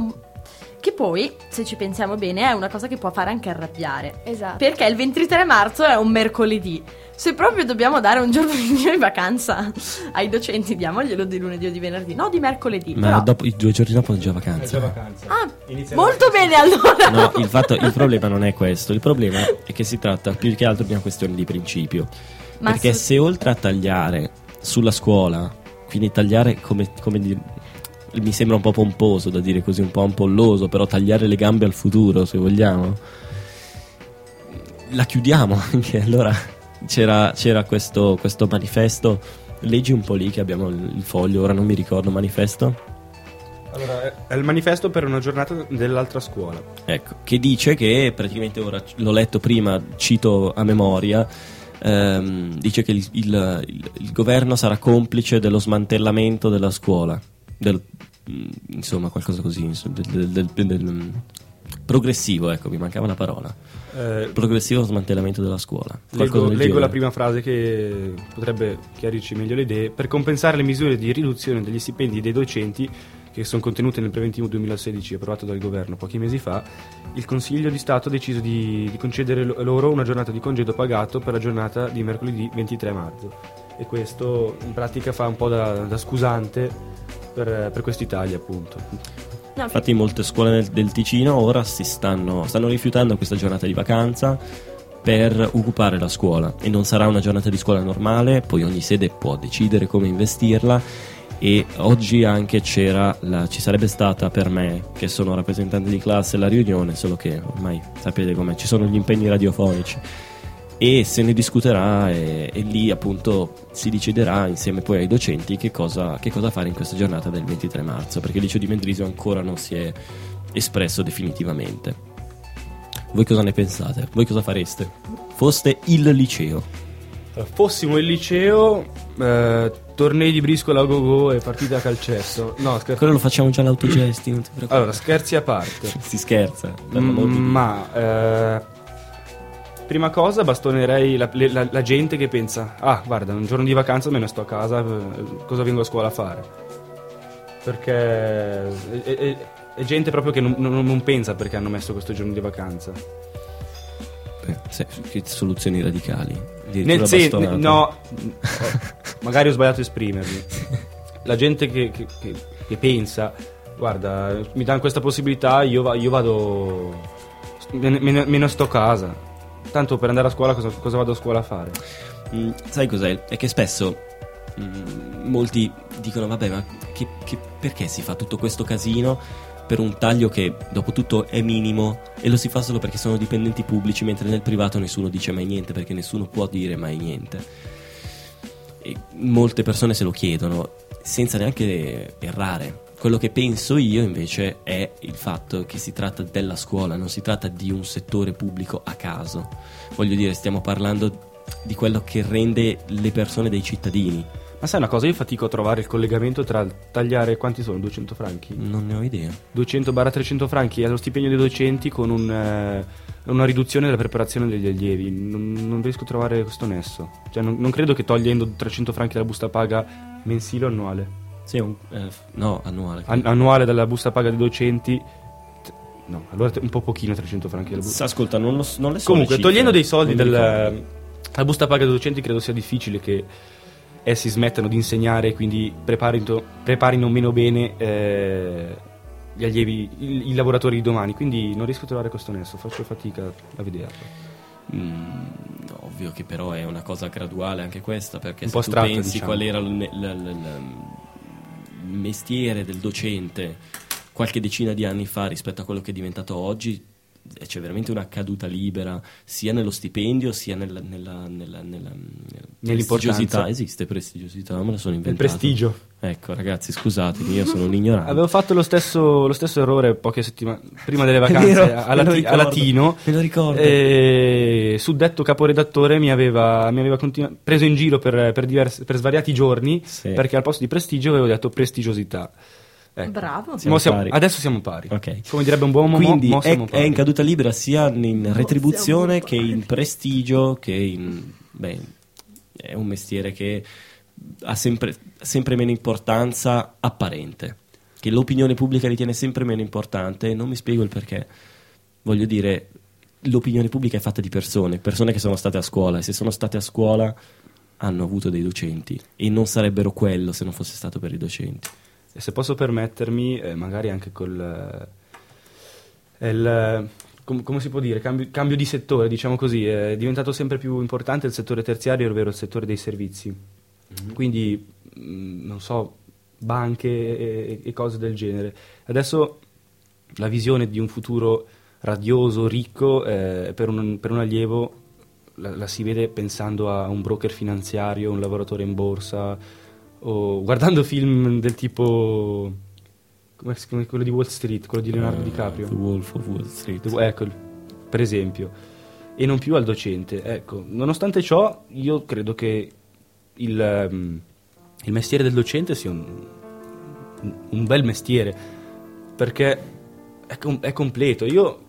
Che poi, se ci pensiamo bene, è una cosa che può fare anche arrabbiare. Esatto. Perché il 23 marzo è un mercoledì. Se proprio dobbiamo dare un giorno di *laughs* vacanza ai docenti, diamoglielo di lunedì o di venerdì, no di mercoledì. Ma però- dopo, i due giorni dopo è già vacanza. Ah, molto bene allora. No, il, fatto, il problema non è questo, il problema è che si tratta più che altro di una questione di principio. Ma perché su- se oltre a tagliare sulla scuola, quindi tagliare come, come dire, mi sembra un po' pomposo da dire così, un po' ampolloso, però tagliare le gambe al futuro, se vogliamo, la chiudiamo *laughs* anche. Allora c'era, c'era questo, questo manifesto, leggi un po' lì che abbiamo il foglio, ora non mi ricordo, manifesto. Allora, è- il manifesto per una giornata dell'altra scuola. Ecco, che dice che praticamente ora l'ho letto prima, cito a memoria, ehm, dice che il, il- il- il governo sarà complice dello smantellamento della scuola, del- mm, insomma qualcosa così, del- del- del- mm, progressivo, ecco, mi mancava una parola, Eh, progressivo smantellamento della scuola. Leggo, leggo la prima frase che potrebbe chiarirci meglio le idee. Per compensare le misure di riduzione degli stipendi dei docenti che sono contenute nel preventivo 2016 approvato dal governo pochi mesi fa, il Consiglio di Stato ha deciso di, di concedere lo- loro una giornata di congedo pagato per la giornata di mercoledì 23 marzo. E questo in pratica fa un po' da, da scusante per, per questi tagli, appunto. No, Infatti molte scuole del, del Ticino ora si stanno, stanno rifiutando questa giornata di vacanza per occupare la scuola. E non sarà una giornata di scuola normale, poi ogni sede può decidere come investirla. E oggi anche c'era la- ci sarebbe stata per me che sono rappresentante di classe la riunione, solo che ormai sapete com'è, ci sono gli impegni radiofonici e se ne discuterà e, e lì appunto si deciderà insieme poi ai docenti che cosa, che cosa fare in questa giornata del 23 marzo perché il liceo di Mendrisio ancora non si è espresso definitivamente voi cosa ne pensate? voi cosa fareste? foste il liceo fossimo il liceo, eh, tornei di briscola a go-go e partita a calcetto. No, scherzo. quello lo facciamo già all'autogesti non ti preoccupare Allora, scherzi a parte. *laughs* si scherza Mm, ma eh, prima cosa bastonerei la, la- la gente che pensa ah guarda un giorno di vacanza me ne sto a casa eh, cosa vengo a scuola a fare? Perché è, è- è gente proprio che non, non- non pensa perché hanno messo questo giorno di vacanza. Beh, se- che soluzioni radicali? Nel senso bastonate. no *laughs* magari ho sbagliato a esprimermi. La gente che, che- che- che pensa guarda mi danno questa possibilità io, va- io vado ne, me ne- me ne sto a casa tanto per andare a scuola cosa, cosa vado a scuola a fare? Mm, sai cos'è? È che spesso mm, molti dicono vabbè ma che- che- perché si fa tutto questo casino per un taglio che dopo tutto è minimo e lo si fa solo perché sono dipendenti pubblici mentre nel privato nessuno dice mai niente perché nessuno può dire mai niente? E molte persone se lo chiedono senza neanche errare quello che penso io invece è il fatto che si tratta della scuola non si tratta di un settore pubblico a caso. Voglio dire stiamo parlando di quello che rende le persone dei cittadini. Ma sai una cosa? Io fatico a trovare il collegamento tra tagliare quanti sono? 200 franchi? Non ne ho idea. 200-300 franchi allo stipendio dei docenti con un, eh, una riduzione della preparazione degli allievi. Non, non riesco a trovare questo nesso. Cioè non, non credo che togliendo 300 franchi dalla busta paga mensile o annuale sì, un, eh, no annuale. An- annuale dalla busta paga dei docenti. No allora un po' pochino 300 franchi busta ascolta non, lo, non le so comunque le cifre, togliendo dei soldi dalla busta paga dei docenti credo sia difficile che essi smettano di insegnare e quindi preparino, preparino meno bene eh, gli allievi, i, i lavoratori di domani. Quindi non riesco a trovare questo nesso faccio fatica a vederlo. Mm, ovvio che però è una cosa graduale anche questa perché Un se po' tu astratta, pensi diciamo. qual era l- l- l- il mestiere del docente qualche decina di anni fa rispetto a quello che è diventato oggi c'è veramente una caduta libera sia nello stipendio sia nella, nella, nella, nella, prestigiosità esiste prestigiosità me la sono il inventata prestigio. Ecco ragazzi scusatemi io sono un ignorante. Avevo fatto lo stesso, lo stesso errore poche settimane prima delle *laughs* vacanze vero, a, Lati- a ricordo, Latino me lo ricordo. e suddetto caporedattore mi aveva, mi aveva continu- preso in giro per, per diversi- per svariati giorni Sì. perché al posto di prestigio avevo detto prestigiosità Ecco. Bravo. Siamo Mo siamo- pari. adesso siamo pari Ok. come direbbe un buon uomo Quindi mo è, siamo è pari. in caduta libera sia in retribuzione che in prestigio, che in... Beh, è un mestiere che ha sempre, sempre meno importanza apparente. che l'opinione pubblica ritiene sempre meno importante e non mi spiego il perché. Voglio dire, l'opinione pubblica è fatta di persone, persone che sono state a scuola e se sono state a scuola hanno avuto dei docenti e non sarebbero quello se non fosse stato per i docenti. E se posso permettermi, eh, magari anche col... eh, il, com- come si può dire? Cambio, cambio di settore, diciamo così. È diventato sempre più importante il settore terziario, ovvero il settore dei servizi. Quindi, mh, non so, banche e, e cose del genere. Adesso la visione di un futuro radioso, ricco, eh, per, un, per un allievo la, la si vede pensando a un broker finanziario, un lavoratore in borsa, o guardando film del tipo come si- come quello di Wall Street, quello di Leonardo Eh, DiCaprio. The Wolf of Wall Street. The- ecco, per esempio, e non più al docente. Ecco, nonostante ciò, io credo che il, ehm, il mestiere del docente sia un, un bel mestiere, perché è, com- è completo. Io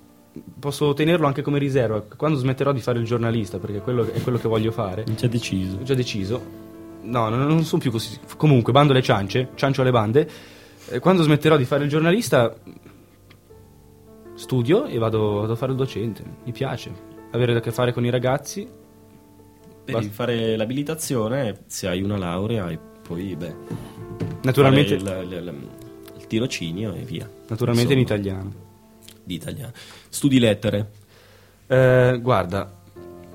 posso tenerlo anche come riserva quando smetterò di fare il giornalista, perché quello è quello che voglio fare. Non c'è deciso. Ho già deciso. No, non, sono più così. Comunque, bando alle ciance, ciancio alle bande. Eh, quando smetterò di fare il giornalista, studio e vado, vado a fare il docente. Mi piace avere a che fare con i ragazzi. Devi Basta. fare l'abilitazione, se hai una laurea e poi, beh, Naturalmente, il, il- il- il tirocinio e via. naturalmente in Insomma, italiano. Di italiano. Studi lettere. Eh, guarda,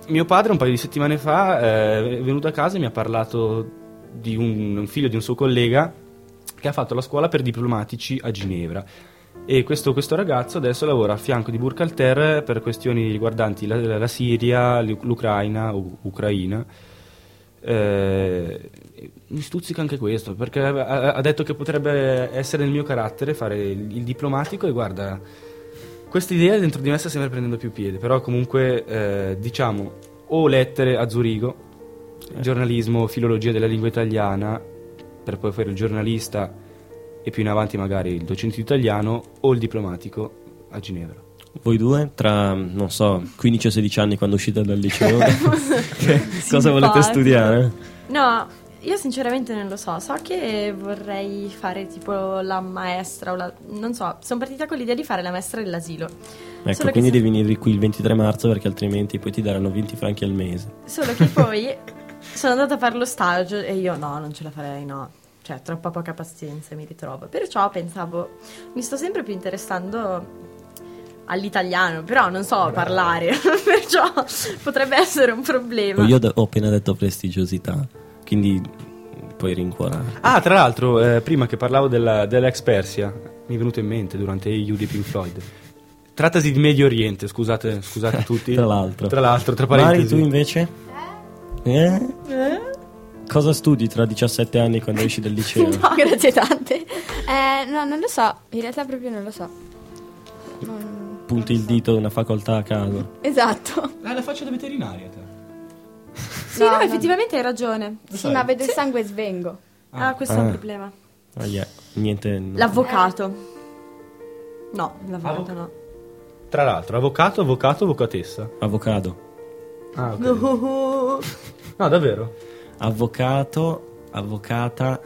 mio padre un paio di settimane fa eh, è venuto a casa e mi ha parlato di un, un figlio di un suo collega che ha fatto la scuola per diplomatici a Ginevra. E questo, questo ragazzo adesso lavora a fianco di Burkhalter per questioni riguardanti la, la- Siria, l'U- l'Ucraina, o Ucraina. Eh, mi stuzzica anche questo perché ha, ha detto che potrebbe essere nel mio carattere fare il, il diplomatico e guarda, questa idea dentro di me sta sempre prendendo più piede, però comunque eh, diciamo o lettere a Zurigo, giornalismo, filologia della lingua italiana, per poi fare il giornalista e più in avanti magari il docente di italiano o il diplomatico a Ginevra. Voi due, tra, non so, 15 o 16 anni quando uscite dal liceo, *laughs* cosa volete studiare? No, io sinceramente non lo so. So che vorrei fare tipo la maestra o la... Non so, sono partita con l'idea di fare la maestra dell'asilo. Ecco, quindi se- devi venire qui il 23 marzo perché altrimenti poi ti daranno 20 franchi al mese. Solo che *laughs* poi sono andata a fare lo stage e io no, non ce la farei, no. Cioè, troppa poca pazienza mi ritrovo. Perciò pensavo, mi sto sempre più interessando all'italiano, però non so parlare, *laughs* perciò potrebbe essere un problema. Io ho appena detto prestigiosità, quindi puoi rincuorare. Ah, tra l'altro, eh, prima che parlavo della, dell'ex Persia, mi è venuto in mente durante i di Pink Floyd. Trattasi di Medio Oriente, scusate, scusate *laughs* tutti. Tra l'altro. Tra l'altro, tra Mari, parentesi. tu invece? Eh? Cosa studi tra 17 anni quando esci dal liceo? *laughs* Grazie tante. Eh, no, non lo so. In realtà proprio non lo so. Non- Punti il dito una facoltà a caso. Esatto. Ah, la faccia da veterinaria, te. Sì, no, effettivamente hai ragione. Sì, ma vedo il sangue e svengo. Ah, questo è Ah. un problema. Ah, yeah. Niente. no. L'avvocato. No, l'avvocato Avvoc- no. Tra l'altro, avvocato, avvocato, avvocatessa. Avocado. Ah, ok. *laughs* No, davvero? Avvocato, avvocata,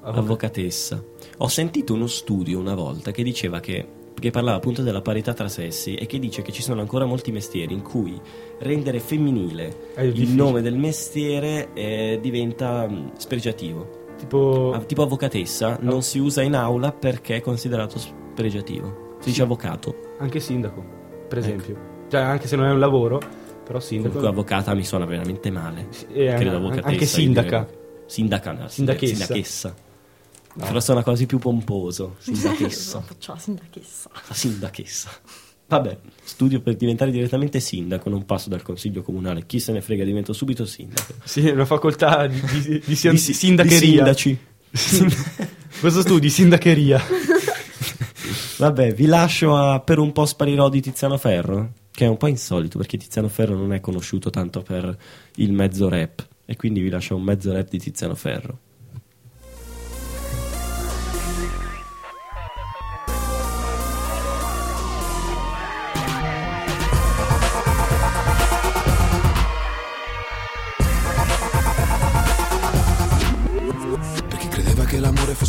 Avvoca- avvocatessa. Ho sentito uno studio una volta che diceva che che parlava appunto della parità tra sessi e che dice che ci sono ancora molti mestieri in cui rendere femminile il difficile. nome del mestiere eh, diventa mm, spregiativo. Tipo... Ah, tipo avvocatessa non si usa in aula perché è considerato spregiativo. Si dice avvocato. Anche sindaco, per esempio. Cioè, anche se non è un lavoro, però sindaco. Comunque avvocata mi suona veramente male. e Credo an- avvocatessa. anche sindaca. Sindaca, no, Sindachessa. Sindachessa. Però suona quasi più pomposo. Sindachessa. Faccio *laughs* la sindachessa. La sindachessa. Vabbè, studio per diventare direttamente sindaco, non passo dal consiglio comunale. Chi se ne frega, divento subito sindaco. Sì, una facoltà di, di, di, sin- Di si- sindacheria. di sindaci. Cosa studi? Sindacheria. *laughs* Vabbè, vi lascio a Per un po' sparirò di Tiziano Ferro, che è un po' insolito perché Tiziano Ferro non è conosciuto tanto per il mezzo rap. E quindi vi lascio un mezzo rap di Tiziano Ferro.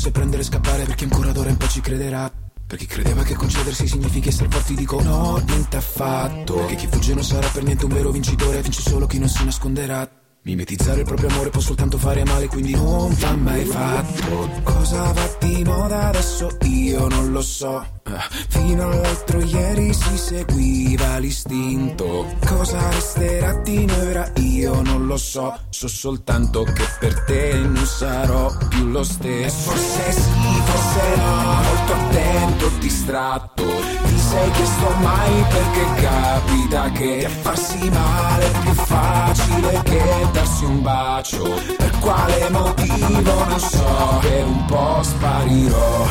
Fosse prendere e scappare Per chi ancora d'ora in poi ci ci crederà. Per chi credeva che concedersi significa essere forti dico no, niente affatto. Che chi fugge non sarà per niente un vero vincitore Vince solo chi non si nasconderà Mimetizzare il proprio amore può soltanto fare male Quindi non va mai fatto. Cosa va di moda adesso? Io non lo so. Eh, Fino all'altro ieri si seguiva l'istinto. Cosa resterà di noi ora? Io non lo so. So soltanto che per te non sarò più lo stesso. Forse sì, forse no Molto attento, distratto sei chiesto mai perché capita che farsi male è più facile che darsi un bacio. Per quale motivo non so Per un po' sparirò.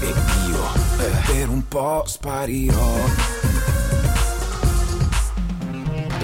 E io per un po' sparirò.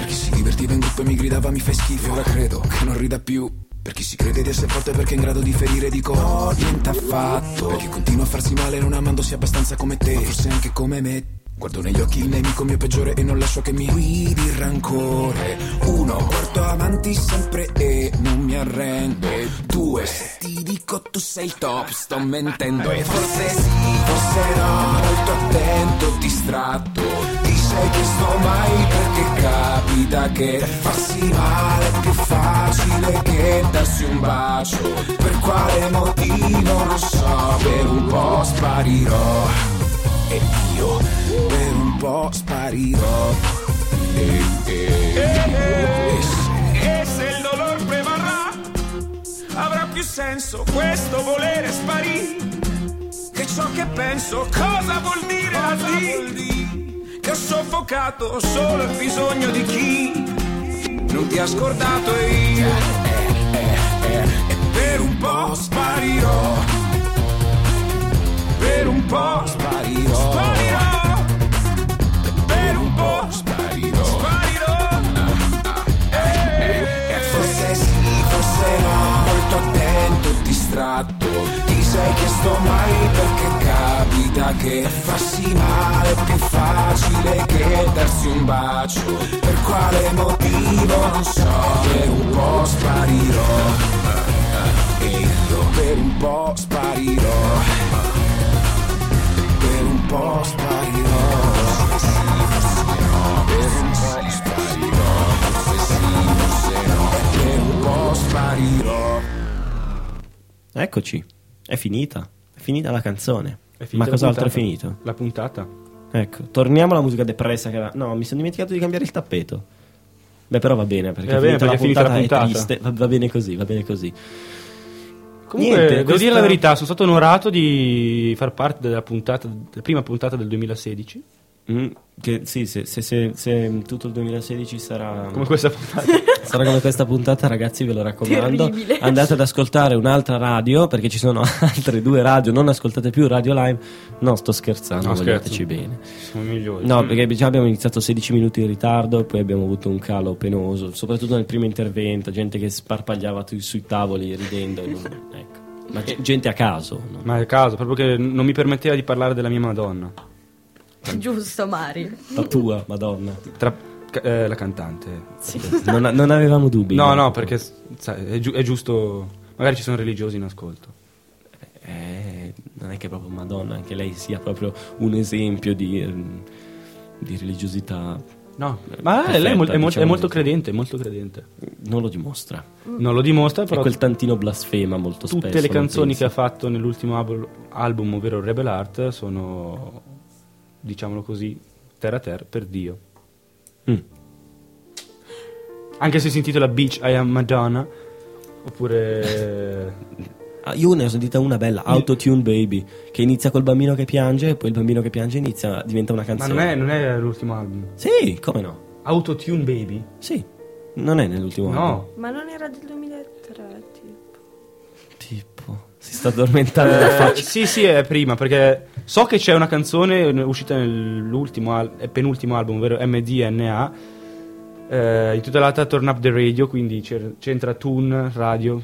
Si divertiva in gruppo e mi gridava mi fai schifo. Ora credo che non rida più Per chi si crede di essere forte perché è in grado di ferire Dico no, niente affatto. Per chi continua a farsi male non amandosi abbastanza come te. Ma forse anche come me. Guardo negli occhi il nemico mio peggiore e non lascio che mi guidi il rancore. Uno, guardo avanti sempre e non mi arrendo Due, ti dico tu sei il top, sto mentendo. E forse sì, forse no, molto attento, distratto. Ti sei chiesto mai perché capita che farsi male è più facile che darsi un bacio Per quale motivo non so, per un po' sparirò e io per un po' sparirò. E, e, e se, E se il dolore prevarrà, avrà più senso questo volere sparire. Che ciò che penso cosa vuol dire a dire? Che ho soffocato solo il bisogno di chi non ti ha scordato e io. E per un po' sparirò. Per un po' sparirò. sparirò. Per un po' sparirò. Sparirò. E forse sì, forse no, molto attento, distratto. Ti sei chiesto mai perché capita che farsi male è più facile che darsi un bacio. Per quale motivo non so, per un po' sparirò. E io per un po' sparirò. Per un po' sparirò. Per un po' sparirò. Forse no. Per un po' sparirò. Eccoci, è finita. È finita la canzone. È Ma la cos'altro è puntata. finito? La puntata. Ecco, torniamo alla musica depressa. Che era... No, mi sono dimenticato di cambiare il tappeto. Beh, però va bene perché, Va bene, perché è finita la è puntata. triste. Va, va bene così, va bene così. Comunque, Niente, devo questa- dire la verità, sono stato onorato di far parte della puntata, della prima puntata del 2016. Mm, che sì, se, se- se- se tutto il 2016 sarà Come questa puntata. *laughs* sarà come questa puntata, ragazzi, ve lo raccomando. Terribile. Andate ad ascoltare un'altra radio perché ci sono *laughs* altre due radio. Non ascoltate più Radio Live. No, sto scherzando, No, vogliateci bene. Siamo migliori. No, perché già abbiamo iniziato 16 minuti in ritardo, poi abbiamo avuto un calo penoso, soprattutto nel primo intervento, gente che sparpagliava tu- sui tavoli ridendo. e *laughs* ecco. Ma ge- gente a caso. no? Ma è caso, proprio che non mi permetteva di parlare della mia Madonna. *laughs* Giusto, Mari. La tua, madonna. Tra eh, la cantante. Non, non avevamo dubbi. No, no, perché sai, è, giu- è giusto. Magari ci sono religiosi in ascolto. Eh, non è che proprio Madonna, anche lei sia proprio un esempio di, ehm, di religiosità. No, ma perfetta, lei è, mol- è è diciamo molto così. credente, molto credente. Non lo dimostra. Non lo dimostra, È però quel tantino blasfema molto spesso. tutte le canzoni che ha fatto nell'ultimo album, ovvero Rebel Art, sono, diciamolo così, terra a terra per Dio. Mm. Anche se si intitola Beach I Am Madonna, oppure... *laughs* Ah, io ne ho sentita una bella, Autotune Baby, che inizia col bambino che piange e poi il bambino che piange inizia, diventa una Ma canzone. non è, non è l'ultimo album. Sì, come no? Autotune Baby? Sì, non è nell'ultimo No. album. Ma non era del 2003, tipo. Tipo, si sta addormentando la *laughs* faccia. sì, sì, è prima, perché so che c'è una canzone uscita nell'ultimo al- penultimo album, ovvero MDNA, eh, intitolata Turn Up the Radio, quindi c'entra tune, radio,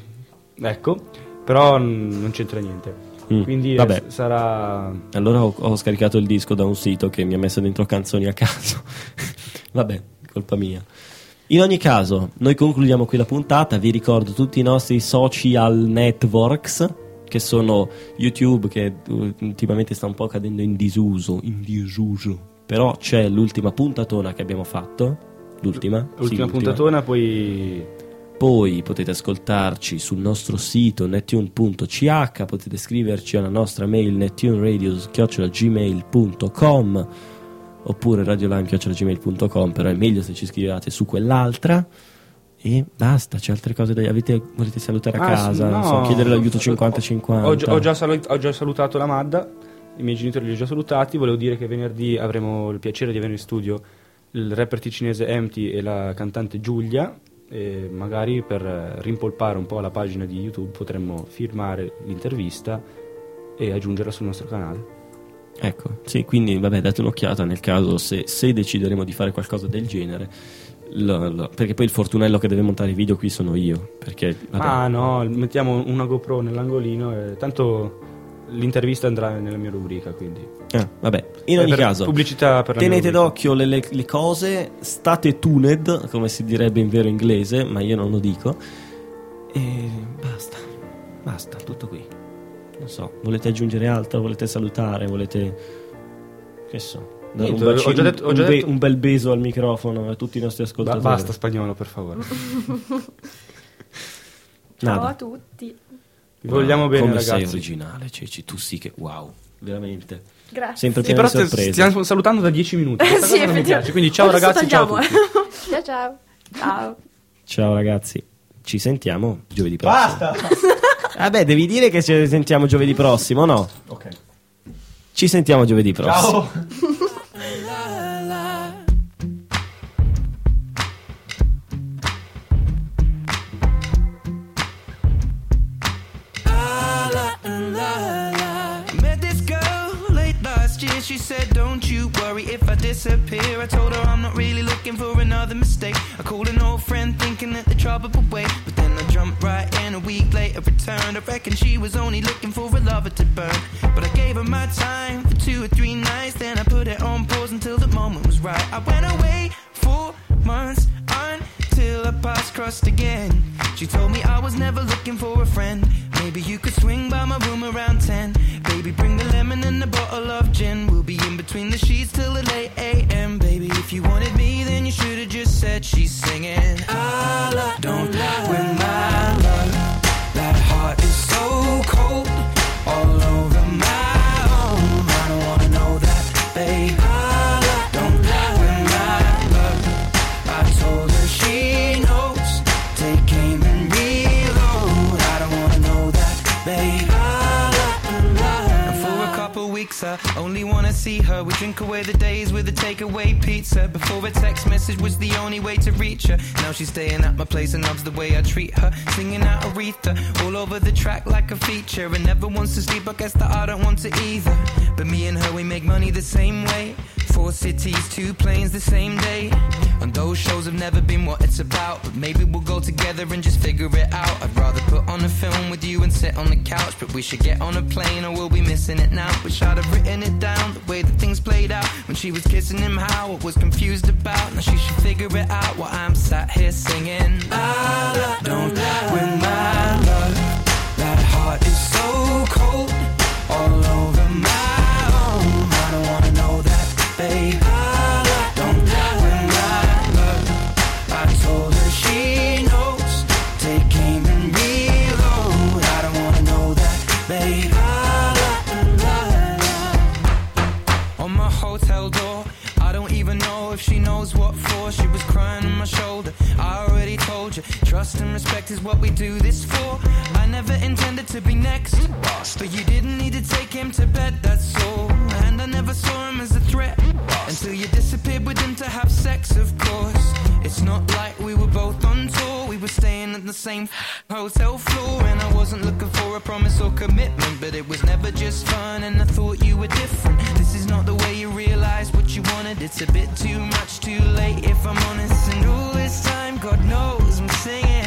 ecco, però n- non c'entra niente. Mm, Quindi vabbè. s- sarà... Allora ho, ho scaricato il disco da un sito che mi ha messo dentro canzoni a caso. *laughs* Vabbè, colpa mia. In ogni caso, noi concludiamo qui la puntata. Vi ricordo tutti i nostri social networks. Che sono YouTube che ultimamente sta un po' cadendo in disuso, in disuso. Però c'è l'ultima puntatona che abbiamo fatto, l'ultima, sì, L'ultima puntatona, poi Poi potete ascoltarci sul nostro sito nettune.ch, potete scriverci alla nostra mail nettuneradio.gmail.com oppure radiolime.gmail.com, però è meglio se ci scrivete su quell'altra. E basta, c'è altre cose da avete, volete salutare a Ah, casa, non so, no. chiedere l'aiuto 50-50. Ho, ho già salu- ho già salutato la Madda, i miei genitori li ho già salutati. Volevo dire che venerdì avremo il piacere di avere in studio il rapper ticinese Empty e la cantante Giulia. E magari per rimpolpare un po' la pagina di YouTube potremmo firmare l'intervista e aggiungerla sul nostro canale. Ecco, sì, quindi vabbè, date un'occhiata nel caso se, se decideremo di fare qualcosa del genere. Lo- lo- perché poi il fortunello che deve montare i video qui sono io. Perché vabbè, Ah no, mettiamo una GoPro nell'angolino e tanto l'intervista andrà nella mia rubrica, quindi. Ah, vabbè, in Eh, ogni per- caso, pubblicità per tenete d'occhio le, le- le cose, state tuned, come si direbbe in vero inglese, ma io non lo dico. E basta, basta, tutto qui. Non so, volete aggiungere altro? Volete salutare? Volete. Che so. Niente, un, ho bacino- già detto- ho un già be- detto- un bel beso al microfono a tutti i nostri Ba- ascoltatori. basta spagnolo, per favore. *laughs* Ciao Nada. a tutti. Vi vogliamo bene, Come ragazzi. sei originale, Ceci, tu sì che wow, veramente. Grazie. Sempre Sì, pieno però di sorprese. stiamo salutando da 10 minuti. Questa *laughs* Sì, cosa non mi effettivamente. piace. Quindi ciao Adesso ragazzi, ciao a tagliamo, tutti. *laughs* Ciao ciao. Ciao. Ciao ragazzi, ci sentiamo giovedì prossimo. Basta! Vabbè, devi dire che ci sentiamo giovedì prossimo, no? Ok. Ci sentiamo giovedì prossimo. Met said, Don't you worry if I disappear. I told her I'm not really looking for another mistake. I called an old friend thinking that the trouble would wait. But then I jumped right in a week later, returned. I reckon she was only looking for a lover to burn. But I gave her my time for two or three nights. Then I put it on pause until the moment was right. I went away for months until our paths crossed again. She told me I was never looking for a friend. Maybe you could swing by my room around 10. Baby, bring the lemon and a bottle of gin. We'll be in between the sheets till the late AM. Baby, if you wanted me, then you should have just said she's singing. I don't with my her. We drink away the days with a takeaway pizza. Before a text message was the only way to reach her. Now she's staying at my place and loves the way I treat her. Singing out Aretha all over the track like a feature. And never wants to sleep. I guess that I don't want to either. But me and her, we make money the same way. Four cities, two planes the same day. And those shows have never been what it's about. But maybe we'll go together and just figure it out. I'd rather put on a film with you and sit on the couch. But we should get on a plane or we'll be missing it now. Wish I'd have written it down the way that things played out. When she was kissing him, how I was confused about. Now she should figure it out while I'm sat here singing. I don't lie with my love. Trust and respect is what we do this for. I never intended to be next, but you didn't need to take him to bed, that's all. And I never saw him as a threat until you disappeared with him to have sex, of course. It's not like we were both on tour, we were staying at the same hotel floor. And I wasn't looking for a promise or commitment, but it was never just fun. And I thought you were different. This is not the way you realize what you wanted. It's a bit too much, too late, if I'm honest. And all this time, God knows I'm singing.